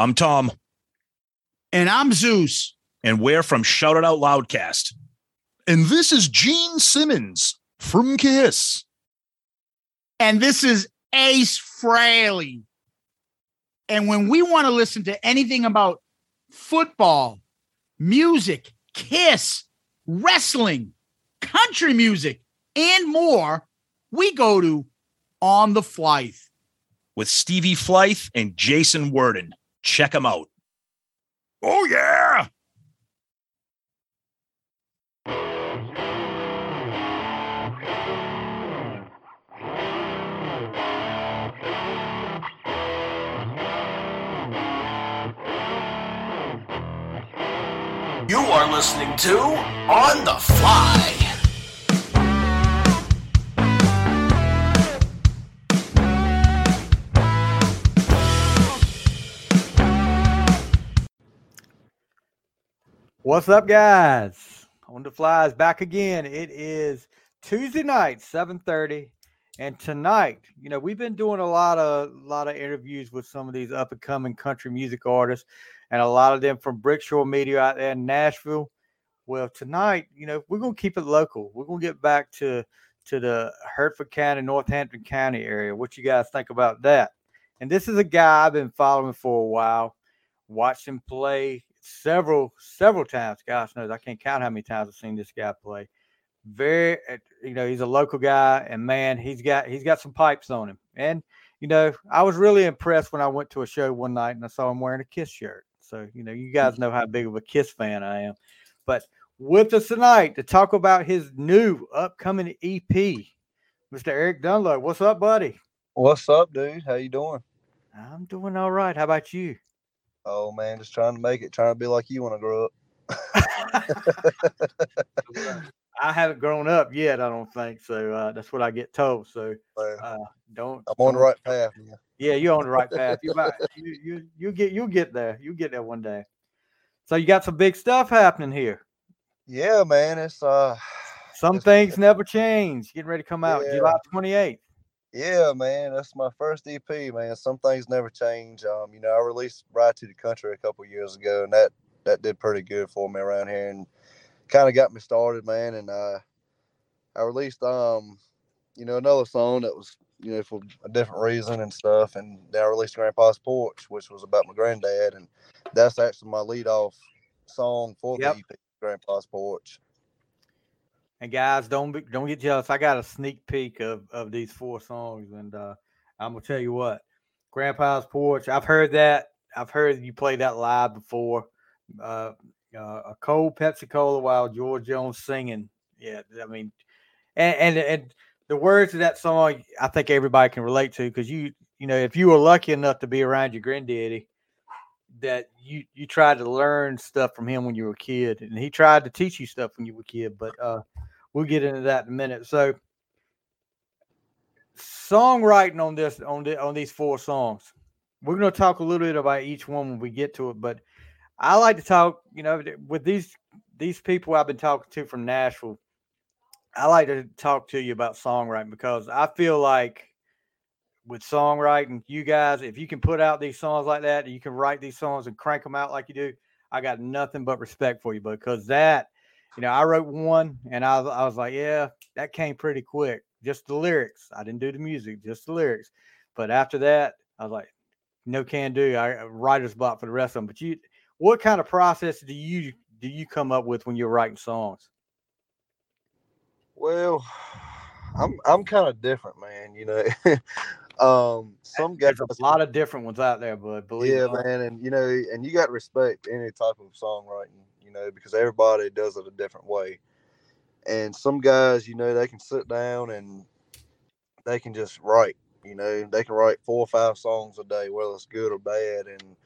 I'm Tom, And I'm Zeus. and we're from Shout It Out Loudcast. And this is Gene Simmons from Kiss. And this is Ace Frehley. And when we want to listen to anything about football, music, kiss, wrestling, country music, and more, we go to On the Flythe. with Stevie Flythe and Jason Worden. Check them out. Oh, yeah. You are listening to On the Flythe. What's up, guys? On the Flythe's back again. It is Tuesday night, 7:30. And tonight, you know, we've been doing a lot of lot of interviews with some of these up and coming country music artists, and a lot of them from Brickshore Media out there in Nashville. Well, tonight, you know, we're gonna keep it local. We're gonna get back to to the Hertford County, Northampton County area. What you guys think about that? And this is a guy I've been following for a while, watched him play several several times. Gosh knows I can't count how many times I've seen this guy play. Very, uh, you know, he's a local guy, and man, he's got he's got some pipes on him. And you know, I was really impressed when I went to a show one night and I saw him wearing a Kiss shirt. So you know, you guys know how big of a Kiss fan I am. But with us tonight to talk about his new upcoming EP, Mr. Eric Dunlow. What's up, buddy? What's up, dude? How you doing? I'm doing all right. How about you? Oh man, just trying to make it, trying to be like you when I grow up. I haven't grown up yet. I don't think so. Uh, that's what I get told. So uh, don't. I'm on the right path. Yeah. Yeah, you're on the right path. You might, you you you get you get there. You'll get there one day. So you got some big stuff happening here. Yeah, man. It's uh, Some Yes, things never change. Getting ready to come out Yeah. July 28th. Yeah, man. That's my first EP, man. Some things never change. Um, you know, I released Ride to the Country a couple years ago, and that that did pretty good for me around here, and kind of got me started, man. And uh, I released um, you know, another song that was you know for a different reason and stuff, and then I released Grandpa's Porch, which was about my granddad, and that's actually my lead off song for Yep. the EP, Grandpa's Porch. And guys, don't be, don't get jealous. I got a sneak peek of of these four songs, and uh, I'm gonna tell you what, Grandpa's Porch. I've heard that. I've heard you play that live before. Uh, uh, a cold Pepsi Cola while George Jones singing. Yeah, I mean, and and and the words of that song, I think everybody can relate to because you you know if you were lucky enough to be around your granddaddy, that you you tried to learn stuff from him when you were a kid, and he tried to teach you stuff when you were a kid. But uh, we'll get into that in a minute. So, songwriting on this on the on these four songs, we're going to talk a little bit about each one when we get to it. But I like to talk, you know, with these these people I've been talking to from Nashville. I like to talk to you about songwriting because I feel like with songwriting, you guys, if you can put out these songs like that, you can write these songs and crank them out like you do. I got nothing but respect for you because that, you know, I wrote one and I, I was like, yeah, that came pretty quick. Just the lyrics. I didn't do the music, just the lyrics. But after that, I was like, no can do. I uh, writer's block for the rest of them. But you, what kind of process do you do you come up with when you're writing songs? Well, I'm I'm kind of different, man. You know, um, some guys, There's a lot of different ones out there, but believe yeah, man, and you know, and you got to respect any type of songwriting, you know, because everybody does it a different way. And some guys, you know, they can sit down and they can just write. You know, they can write four or five songs a day, whether it's good or bad. And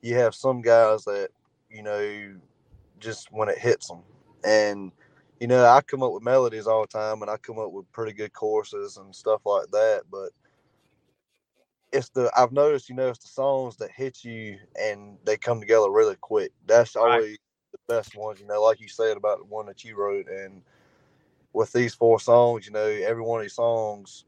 you have some guys that, you know, just when it hits them. And you know, I come up with melodies all the time, and I come up with pretty good courses and stuff like that. But it's the I've noticed, you know, it's the songs that hit you and they come together really quick. That's Right. always the best ones, you know, like you said about the one that you wrote. And with these four songs, you know, every one of these songs,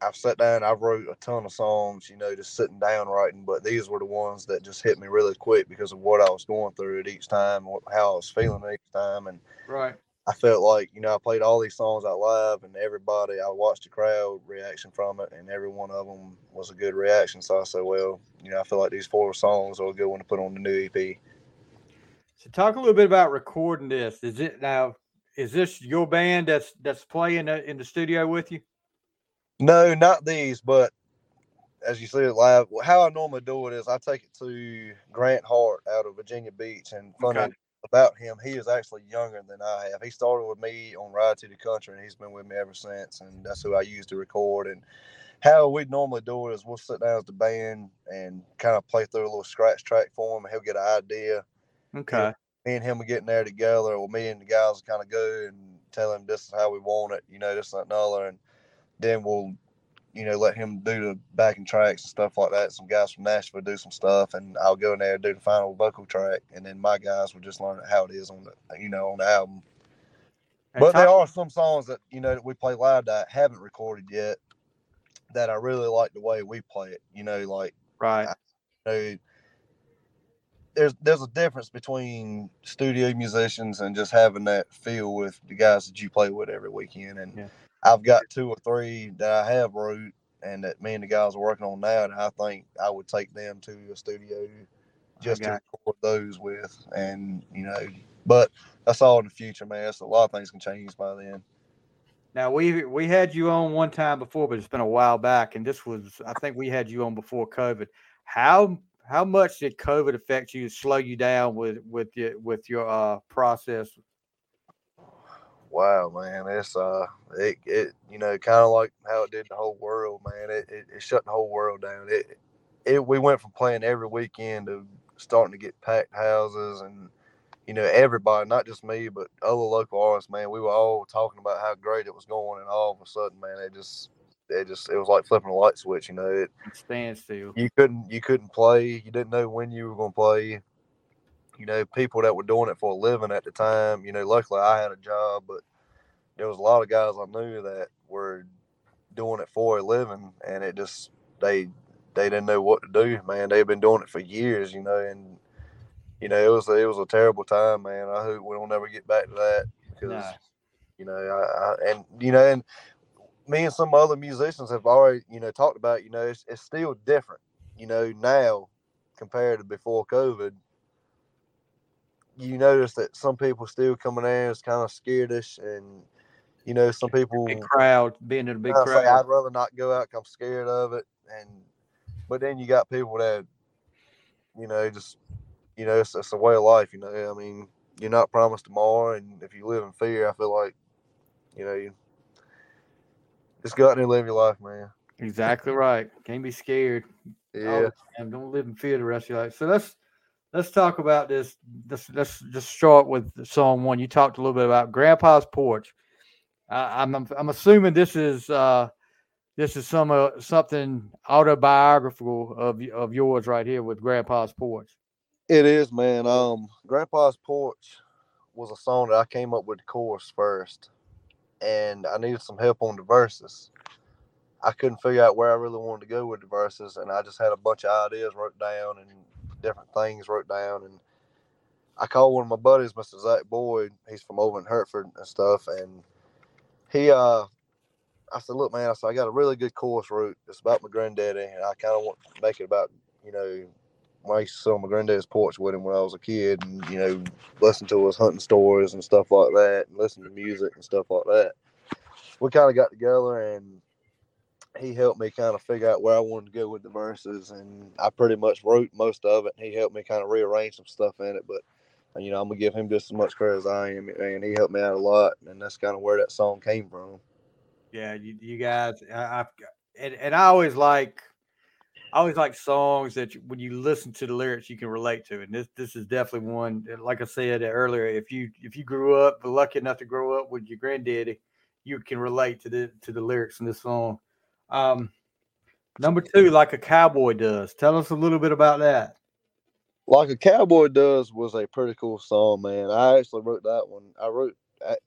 I've sat down, I've wrote a ton of songs, you know, just sitting down writing, but these were the ones that just hit me really quick because of what I was going through at each time, how I was feeling each time, and Right. I felt like you know I played all these songs out live, and everybody I watched the crowd reaction from it, and every one of them was a good reaction. So I said, well, you know, I feel like these four songs are a good one to put on the new EP. So talk a little bit about recording this. Is it now? Is this your band that's that's playing uh, in the studio with you? No, not these, but as you see it live, how I normally do it is I take it to Grant Hart out of Virginia Beach, and funny Okay. About him, he is actually younger than I have. He started with me on Ride to the Country, and he's been with me ever since, and that's who I use to record. And how we normally do it is we'll sit down as the band and kind of play through a little scratch track for him, and he'll get an idea. Okay. Me and him will get in there together, or me and the guys kind of go and tell him this is how we want it, you know, this and another, and then we'll you know, let him do the backing tracks and stuff like that. Some guys from Nashville do some stuff, and I'll go in there and do the final vocal track, and then my guys will just learn how it is on the, you know, on the album. And But there are some songs that you know that we play live that I haven't recorded yet that I really like the way we play it. You know, like right. you know, there's there's a difference between studio musicians and just having that feel with the guys that you play with every weekend. And Yeah. I've got two or three that I have wrote and that me and the guys are working on now And I think I would take them to a studio just to record those with. And you know, but that's all in the future, man. So a lot of things can change by then. Now we we had you on one time before, but it's been a while back, and this was I think we had you on before COVID. How how much did COVID affect you, slow you down with with your with your uh process? Wow, man, it's uh, it, it you know, kind of like how it did the whole world, man. It, it it shut the whole world down. It it we went from playing every weekend to starting to get packed houses and you know everybody, not just me, but other local artists, man. We were all talking about how great it was going, and all of a sudden, man, it just it just it was like flipping a light switch. You know, it stands Standstill. you couldn't you couldn't play. You didn't know when you were going to play. You know, people that were doing it for a living at the time. You know, luckily I had a job, but there was a lot of guys I knew that were doing it for a living, and it just they they didn't know what to do. Man, they've been doing it for years. You know, and you know it was it was a terrible time, man. I hope we don't never get back to that because No. you know I, I and you know and me and some other musicians have already you know talked about you know it's, it's still different you know now compared to before covid you notice that some people still coming there is kind of scaredish and you know some people Big crowd, being in a big I'll say, crowd. I'd rather not go out 'cause I'm scared of it. And but then you got people that, you know, just you know, it's, it's a way of life. You know, I mean, you're not promised tomorrow, and if you live in fear, I feel like, you know, you just go out there and live your life, man. Exactly right. Can't be scared. Yeah. don't live in fear the rest of your life. So let's let's talk about this. Let's let's just start with song one. You talked a little bit about Grandpa's porch. I I'm I'm assuming this is uh this is some uh, something autobiographical of of yours right here with Grandpa's porch. It is, man. Um, Grandpa's Porch was a song that I came up with the chorus first, and I needed some help on the verses. I couldn't figure out where I really wanted to go with the verses, and I just had a bunch of ideas wrote down and different things wrote down. And I called one of my buddies, Mr. Zach Boyd. He's from over in Hertford and stuff, and he uh. I said, look, man, I said, I got a really good course route. It's about my granddaddy, and I kind of want to make it about, you know, I used to sit on my granddad's porch with him when I was a kid and, you know, listen to his hunting stories and stuff like that and listen to music and stuff like that. We kind of got together and he helped me kind of figure out where I wanted to go with the verses and I pretty much wrote most of it. He helped me kind of rearrange some stuff in it, but you know, I'm gonna give him just as much credit as I am and he helped me out a lot and that's kind of where that song came from. Yeah, you, you guys, I, I've and, and I always like, I always like songs that you, when you listen to the lyrics, you can relate to. And this this is definitely one. Like I said earlier, if you if you grew up lucky enough to grow up with your granddaddy, you can relate to the to the lyrics in this song. Um, number two, like a cowboy does. Tell us a little bit about that. Like a Cowboy Does was a pretty cool song, man. I actually wrote that one. I wrote,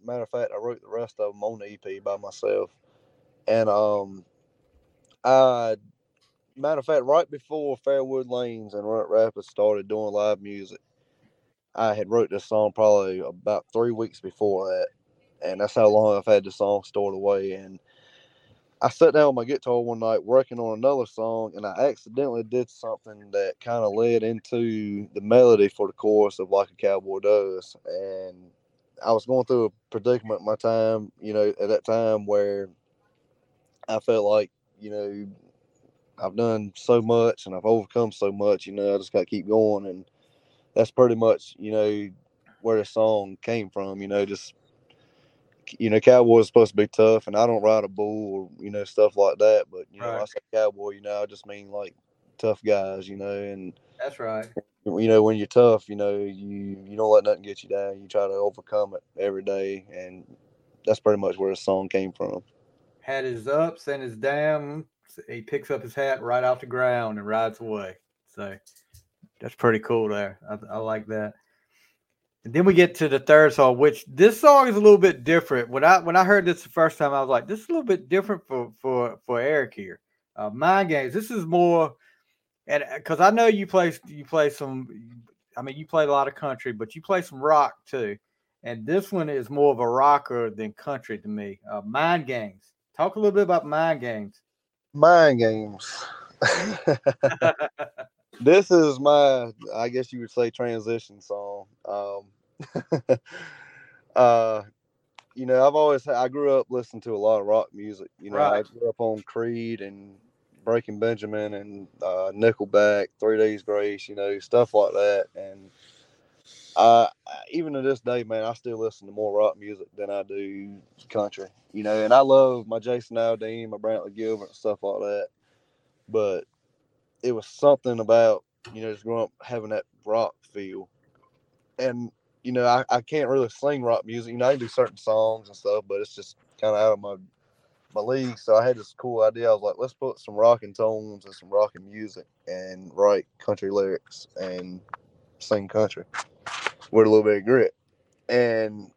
matter of fact, I wrote the rest of them on the EP by myself. And um, I matter of fact, right before Fairwood Lanes and Runt Rapids started doing live music, I had wrote this song probably about three weeks before that, and that's how long I've had the song stored away. And I sat down with my guitar one night working on another song, and I accidentally did something that kind of led into the melody for the chorus of "Like a Cowboy Does," and I was going through a predicament my time, you know, at that time where I felt like, you know, I've done so much and I've overcome so much, you know, I just got to keep going. And that's pretty much, you know, where the song came from, you know, just, you know, cowboy is supposed to be tough and I don't ride a bull or, you know, stuff like that. But, you know, Right. I say cowboy, you know, I just mean like tough guys, you know, and, That's right. you know, when you're tough, you know, you, you don't let nothing get you down. You try to overcome it every day. And that's pretty much where the song came from. Had his ups and his downs. He picks up his hat right off the ground and rides away. So that's pretty cool there. I, I like that. And then we get to the third song, which this song is a little bit different. When I when I heard this the first time, I was like, this is a little bit different for for for Eric here. Uh, Mind games. This is more, and because I know you play you play some. I mean, you play a lot of country, but you play some rock too. And this one is more of a rocker than country to me. Uh, mind games. Talk a little bit about mind games. Mind games. this is my, I guess you would say, transition song. Um, uh, you know, I've always, I grew up listening to a lot of rock music. You know, I grew up on Creed and Breaking Benjamin and uh, Nickelback, Three Days Grace, you know, stuff like that. And uh, even to this day, man, I still listen to more rock music than I do country. You know, and I love my Jason Aldean, my Brantley Gilbert, and stuff like that. But it was something about you know just growing up having that rock feel, and you know I, I can't really sing rock music. You know I do certain songs and stuff, but it's just kind of out of my my league. So I had this cool idea. I was like, let's put some rocking tones and some rocking music and write country lyrics and sing country with a little bit of grit. And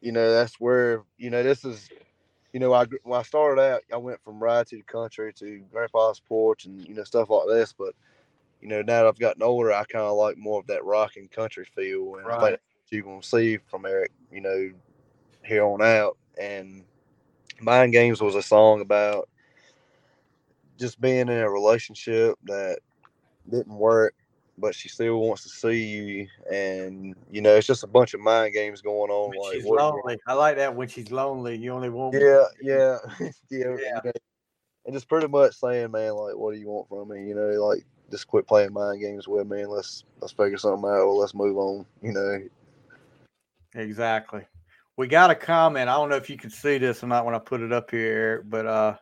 you know that's where you know this is you know, I when I started out, I went from ride to the country to grandpa's porch and you know stuff like this. But you know, now that I've gotten older, I kind of like more of that rock and country feel, and I Right. think you're gonna see from Eric, you know, here on out. And Mind Games was a song about just being in a relationship that didn't work, but she still wants to see you, and you know, it's just a bunch of mind games going on. When like she's lonely. I like that when she's lonely. You only want yeah, yeah, yeah, Yeah. You know, and just pretty much saying, man, like, what do you want from me? You know, like, just quit playing mind games with me and let's let's figure something out or let's move on. You know, Exactly. We got a comment. I don't know if you can see this or not when I put it up here, Eric, but uh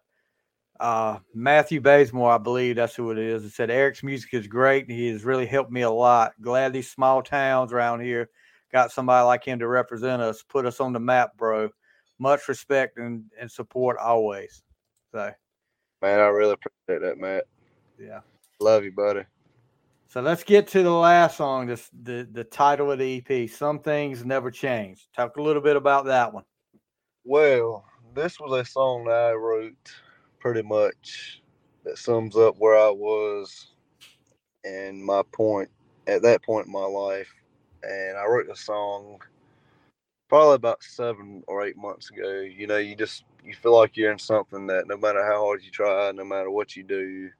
uh Matthew Bazemore, I believe that's who it is. It said Eric's music is great. He has really helped me a lot. Glad these small towns around here got somebody like him to represent us, put us on the map, bro. Much respect and, and support always. So man, I really appreciate that, Matt. yeah. Love you, buddy. So let's get to the last song, this the, the title of the EP. Some things never change. Talk a little bit about that one. Well, this was a song that I wrote pretty much that sums up where I was and my point at that point in my life. And I wrote the song probably about seven or eight months ago. You know, you just you feel like you're in something that no matter how hard you try, no matter what you do,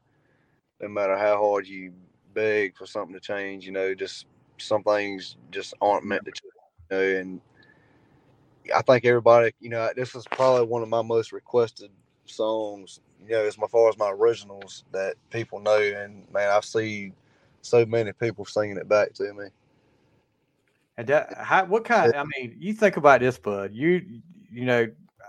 no matter how hard you beg for something to change, you know, just some things just aren't meant to change. You know, and I think everybody, you know, this is probably one of my most requested songs, you know, as far as my originals that people know. And man, I see so many people singing it back to me. And that, how, what kind? I mean, you think about this, bud. You, you know,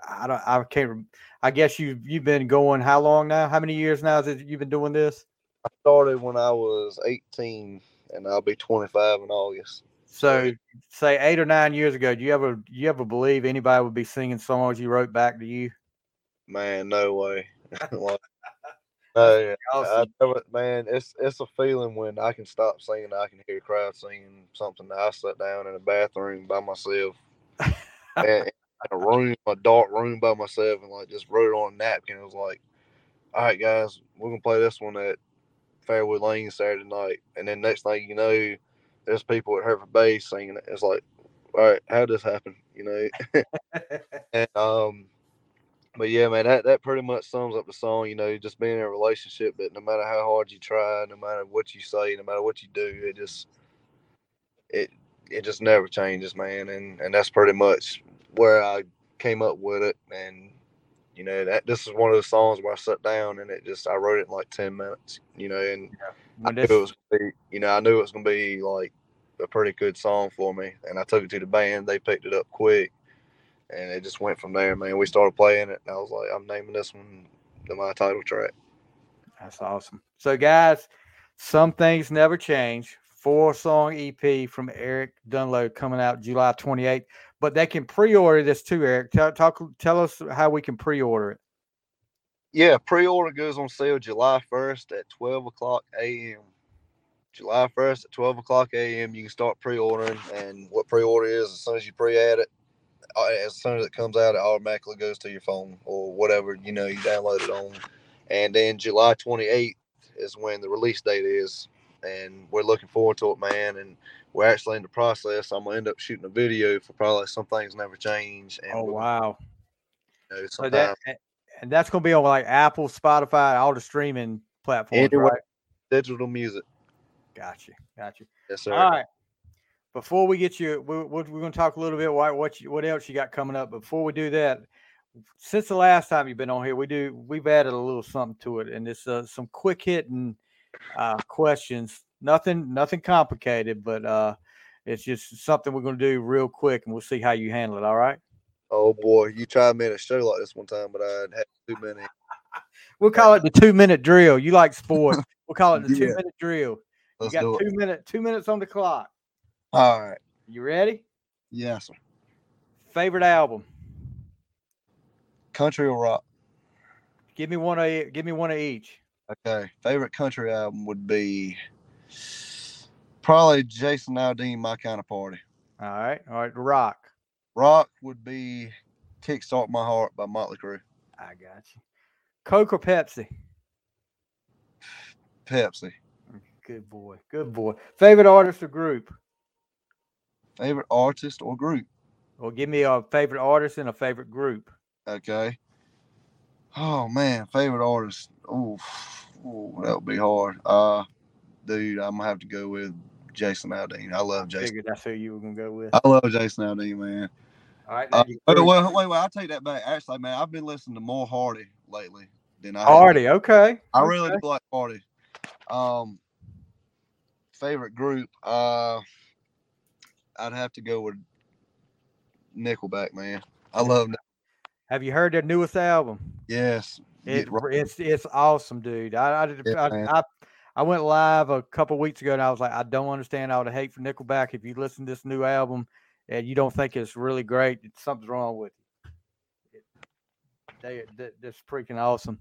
I don't, I can't. I guess you you've been going how long now? How many years now it you've been doing this? I started when I was 18 and I'll be 25 in August. So, say eight or nine years ago, do you ever you ever believe anybody would be singing songs you wrote back to you? Man, no way. like, no, I Awesome. never, man, it's it's a feeling when I can stop singing, I can hear a crowd singing something that I sat down in a bathroom by myself, and in a room, a dark room by myself, and like just wrote it on a napkin. It was like, all right, guys, we're gonna play this one at Fairwood Lane Saturday night, and then next thing you know, there's people at Hereford Bay singing it. It's like, all right, how did this happen? You know, and um, but yeah, man, that that pretty much sums up the song. You know, just being in a relationship that no matter how hard you try, no matter what you say, no matter what you do, it just it it just never changes, man. And and that's pretty much where I came up with it. And you know, that this is one of the songs where I sat down and it just I wrote it in like ten minutes. You know, and I knew it was gonna be, you know, I knew it was gonna be like a pretty good song for me. And I took it to the band, they picked it up quick. And it just went from there, man. We started playing it, and I was like, I'm naming this one the my title track. That's awesome. So, guys, some things never change. Four song EP from Eric Dunlow coming out July 28th. But they can pre order this too, Eric. Tell, talk, tell us how we can pre order it. Yeah, pre-order goes on sale July 1st at 12 o'clock a.m. July 1st at 12 o'clock a.m. You can start pre-ordering, and what pre-order is, as soon as you pre-add it, uh, as soon as it comes out, it automatically goes to your phone or whatever you know you download it on. And then July 28th is when the release date is, and we're looking forward to it, man. And we're actually in the process. I'm gonna end up shooting a video for probably some things never change. And Oh, we'll, wow. you know, So that, and that's going to be on like Apple, Spotify, all the streaming platforms, right? digital music. Got you. Got you. Yes, sir. All right. Before we get you, we're, we're going to talk a little bit what what you, what else you got coming up. Before we do that, since the last time you've been on here, we do we've added a little something to it, and it's uh, some quick hitting uh, questions. Nothing nothing complicated, but uh, it's just something we're going to do real quick, and we'll see how you handle it. All right. Oh boy, you tried me at a show like this one time, but I had too many. We'll call it the two minute drill. You like sports? We'll call it the Yeah. two minute drill. Let's you got it. two minute two minutes on the clock. All right. You ready? Yes. Favorite album? Country or rock? Give me one of give me one of each. Okay. Favorite country album would be probably Jason Aldean, My Kind of Party. All right, all right. Rock. Rock would be Kickstart My Heart by Motley Crue. I got you. Coke or Pepsi? Pepsi. Good boy. Good boy. Favorite artist or group? Favorite artist or group? Well, give me a favorite artist and a favorite group. Okay. Oh man, favorite artist. Oh, that would be hard. Uh, dude, I'm gonna have to go with Jason Aldean. I love Jason. Figured that's who you were gonna go with. I love Jason Aldean, man. All right. Uh, wait, wait, wait, wait, I'll take that back. Actually, man, I've been listening to more Hardy lately than I have. Hardy. Okay. I really do like Hardy. Um, favorite group. Uh, I'd have to go with Nickelback, man. I love. Have you heard their newest album? Yes. It, it's it's awesome, dude. I I, did, Yeah, I. I I went live a couple weeks ago and I was like, I don't understand all the hate for Nickelback. If you listen to this new album and you don't think it's really great, something's wrong with you. It, they that's freaking awesome.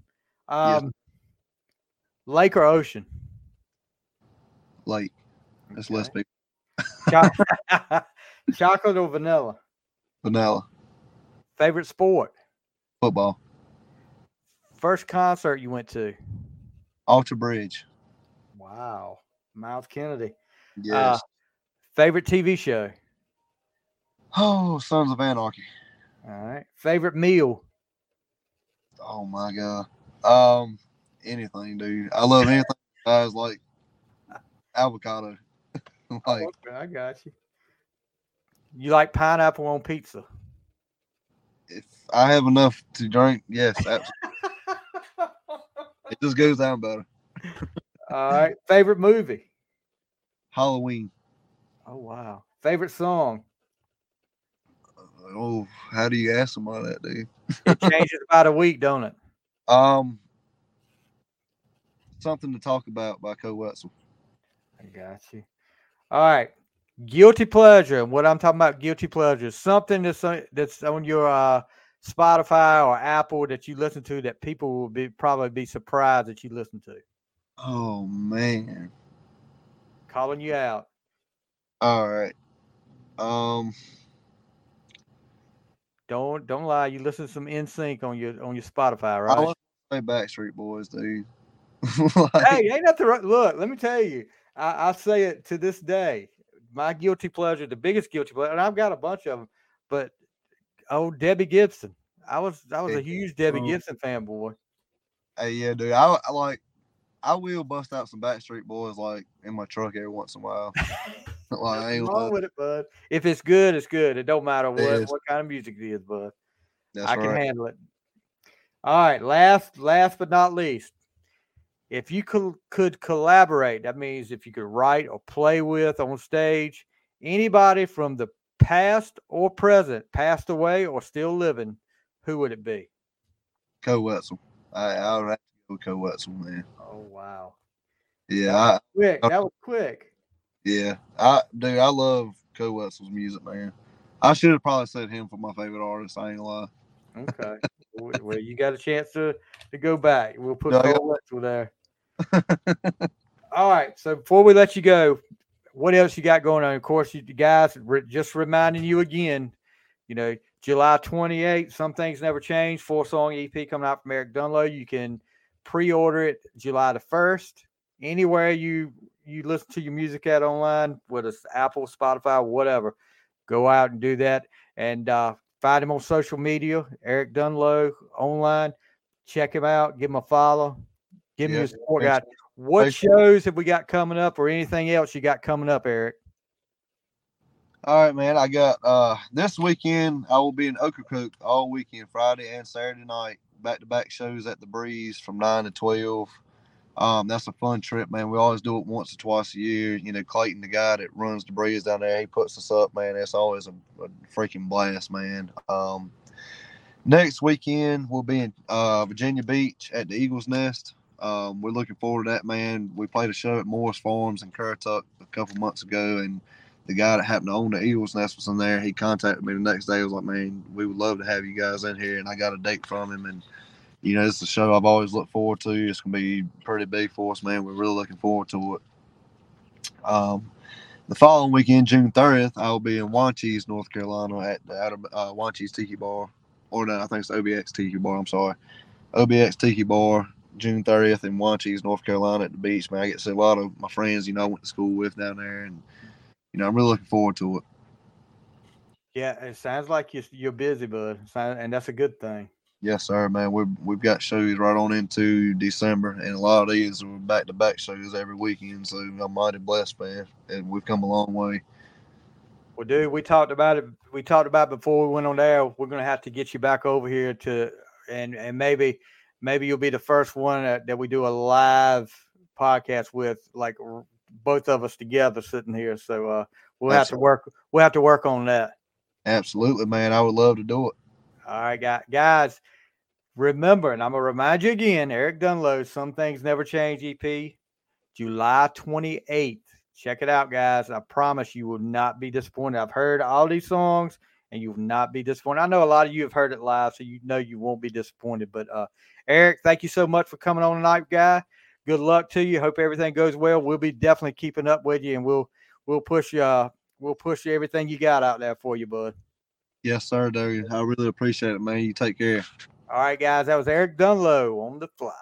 Yes. Um, Lake or ocean? Like, That's less Okay. people. Cho- Chocolate or vanilla? Vanilla Favorite sport? football. First concert you went to? Alter Bridge. Wow, Myles Kennedy. Yes. Uh, favorite TV show? oh, Sons of Anarchy. All right. Favorite meal? Oh my god. Um, anything, dude. I love anything. Guys like avocado. like, Okay, I got you. You like pineapple on pizza? if I have enough to drink, yes, absolutely. it just goes down better. All right. Favorite movie? Halloween. Oh wow. Favorite song? Oh, how do you ask somebody that, dude? It changes about a week, don't it? Um, something to talk about by Koe Wetzel. I got you. All right. Guilty pleasure. What I'm talking about, guilty pleasure, something that's that's on your uh, Spotify or Apple that you listen to that people will be probably be surprised that you listen to. Oh man. Calling you out. All right. Um, Don't don't lie. You listen to some NSYNC on your on your Spotify, I right? listen say Backstreet Boys, dude. hey, ain't nothing right. Look, let me tell you, I, I say it to this day. My guilty pleasure, the biggest guilty pleasure, and I've got a bunch of them, but oh, Debbie Gibson. I was I was a huge Debbie Oh. Gibson fanboy. Hey, yeah, dude. I, I like. I will bust out some Backstreet Boys like in my truck every once in a while. like, I ain't What's wrong lying. with it, bud? If it's good, it's good. It don't matter what, what kind of music it is, bud. That's I can right. handle it. All right, last last but not least, if you could could collaborate, that means if you could write or play with on stage anybody from the past or present, passed away or still living, who would it be? Koe Wetzel. I I would have to go with Koe Wetzel, man. Oh wow, Yeah, I, quick! That was quick. yeah. I dude, I love Koe Wetzel's music, man. I should have probably said him for my favorite artist. I ain't gonna lie. Okay, well, you got a chance to to go back. We'll put I got- Wetzel there. All right. So before we let you go, what else you got going on? Of course, you guys, just reminding you again, you know, July 28th, some things never change. Four song EP coming out from Eric Dunlow. You can pre order it July the 1st. Anywhere you you listen to your music at online, whether it's Apple, Spotify, whatever, go out and do that. And uh, find him on social media, Eric Dunlow online. Check him out, give him a follow, give him Yeah, your support thanks. What shows have we got coming up or anything else you got coming up, Eric? All right, man. I got uh this weekend. I will be in Ocracoke all weekend, Friday and Saturday night. Back to back shows at the Breeze from nine to twelve. Um, that's a fun trip, man. We always do it once or twice a year. You know, Clayton, the guy that runs the Breeze down there, he puts us up, man. That's always a, a freaking blast, man. Um, next weekend we'll be in uh, Virginia Beach at the Eagles Nest. Um, we're looking forward to that, man. We played a show at Morris Farms in Currituck a couple months ago, and the guy that happened to own the Eagles Nest was in there. He contacted me the next day. He was like, "Man, we would love to have you guys in here." And I got a date from him, and you know, it's a show I've always looked forward to. It's gonna be pretty big for us, man. We're really looking forward to it. Um, the following weekend, June thirtieth, I will be in Wanchese, North Carolina, at the uh, Wanchese Tiki Bar, or no, I think it's OBX Tiki Bar. I'm sorry, OBX Tiki Bar. June 30th in Wanchese, North Carolina at the beach, man. I get to see a lot of my friends, you know, I went to school with down there and you know, I'm really looking forward to it. Yeah, it sounds like you're, you're busy, bud. And that's a good thing. Yes, sir, man. We've we've got shows right on into December, and a lot of these are back to back shows every weekend. So I'm mighty blessed, man, and we've come a long way. Well, dude, we talked about it. We talked about it before we went on there. We're gonna have to get you back over here to, and and maybe maybe you'll be the first one that, that we do a live podcast with, like r- both of us together sitting here. So uh, we'll have to work. We'll have to work on that. Absolutely, man. I would love to do it. All right, guys. Guys, remember, and I'm gonna remind you again, Eric Dunlow, Some Things Never Change EP, July 28th. Check it out, guys. I promise you will not be disappointed. I've heard all these songs and you will not be disappointed. I know a lot of you have heard it live, so you know you won't be disappointed. But uh Eric, thank you so much for coming on tonight, guy. Good luck to you. Hope everything goes well. We'll be definitely keeping up with you and we'll we'll push you uh we'll push you everything you got out there for you, bud. Yes, sir, dude. I really appreciate it, man. You take care. All right, guys. That was Eric Dunlow on the Flythe.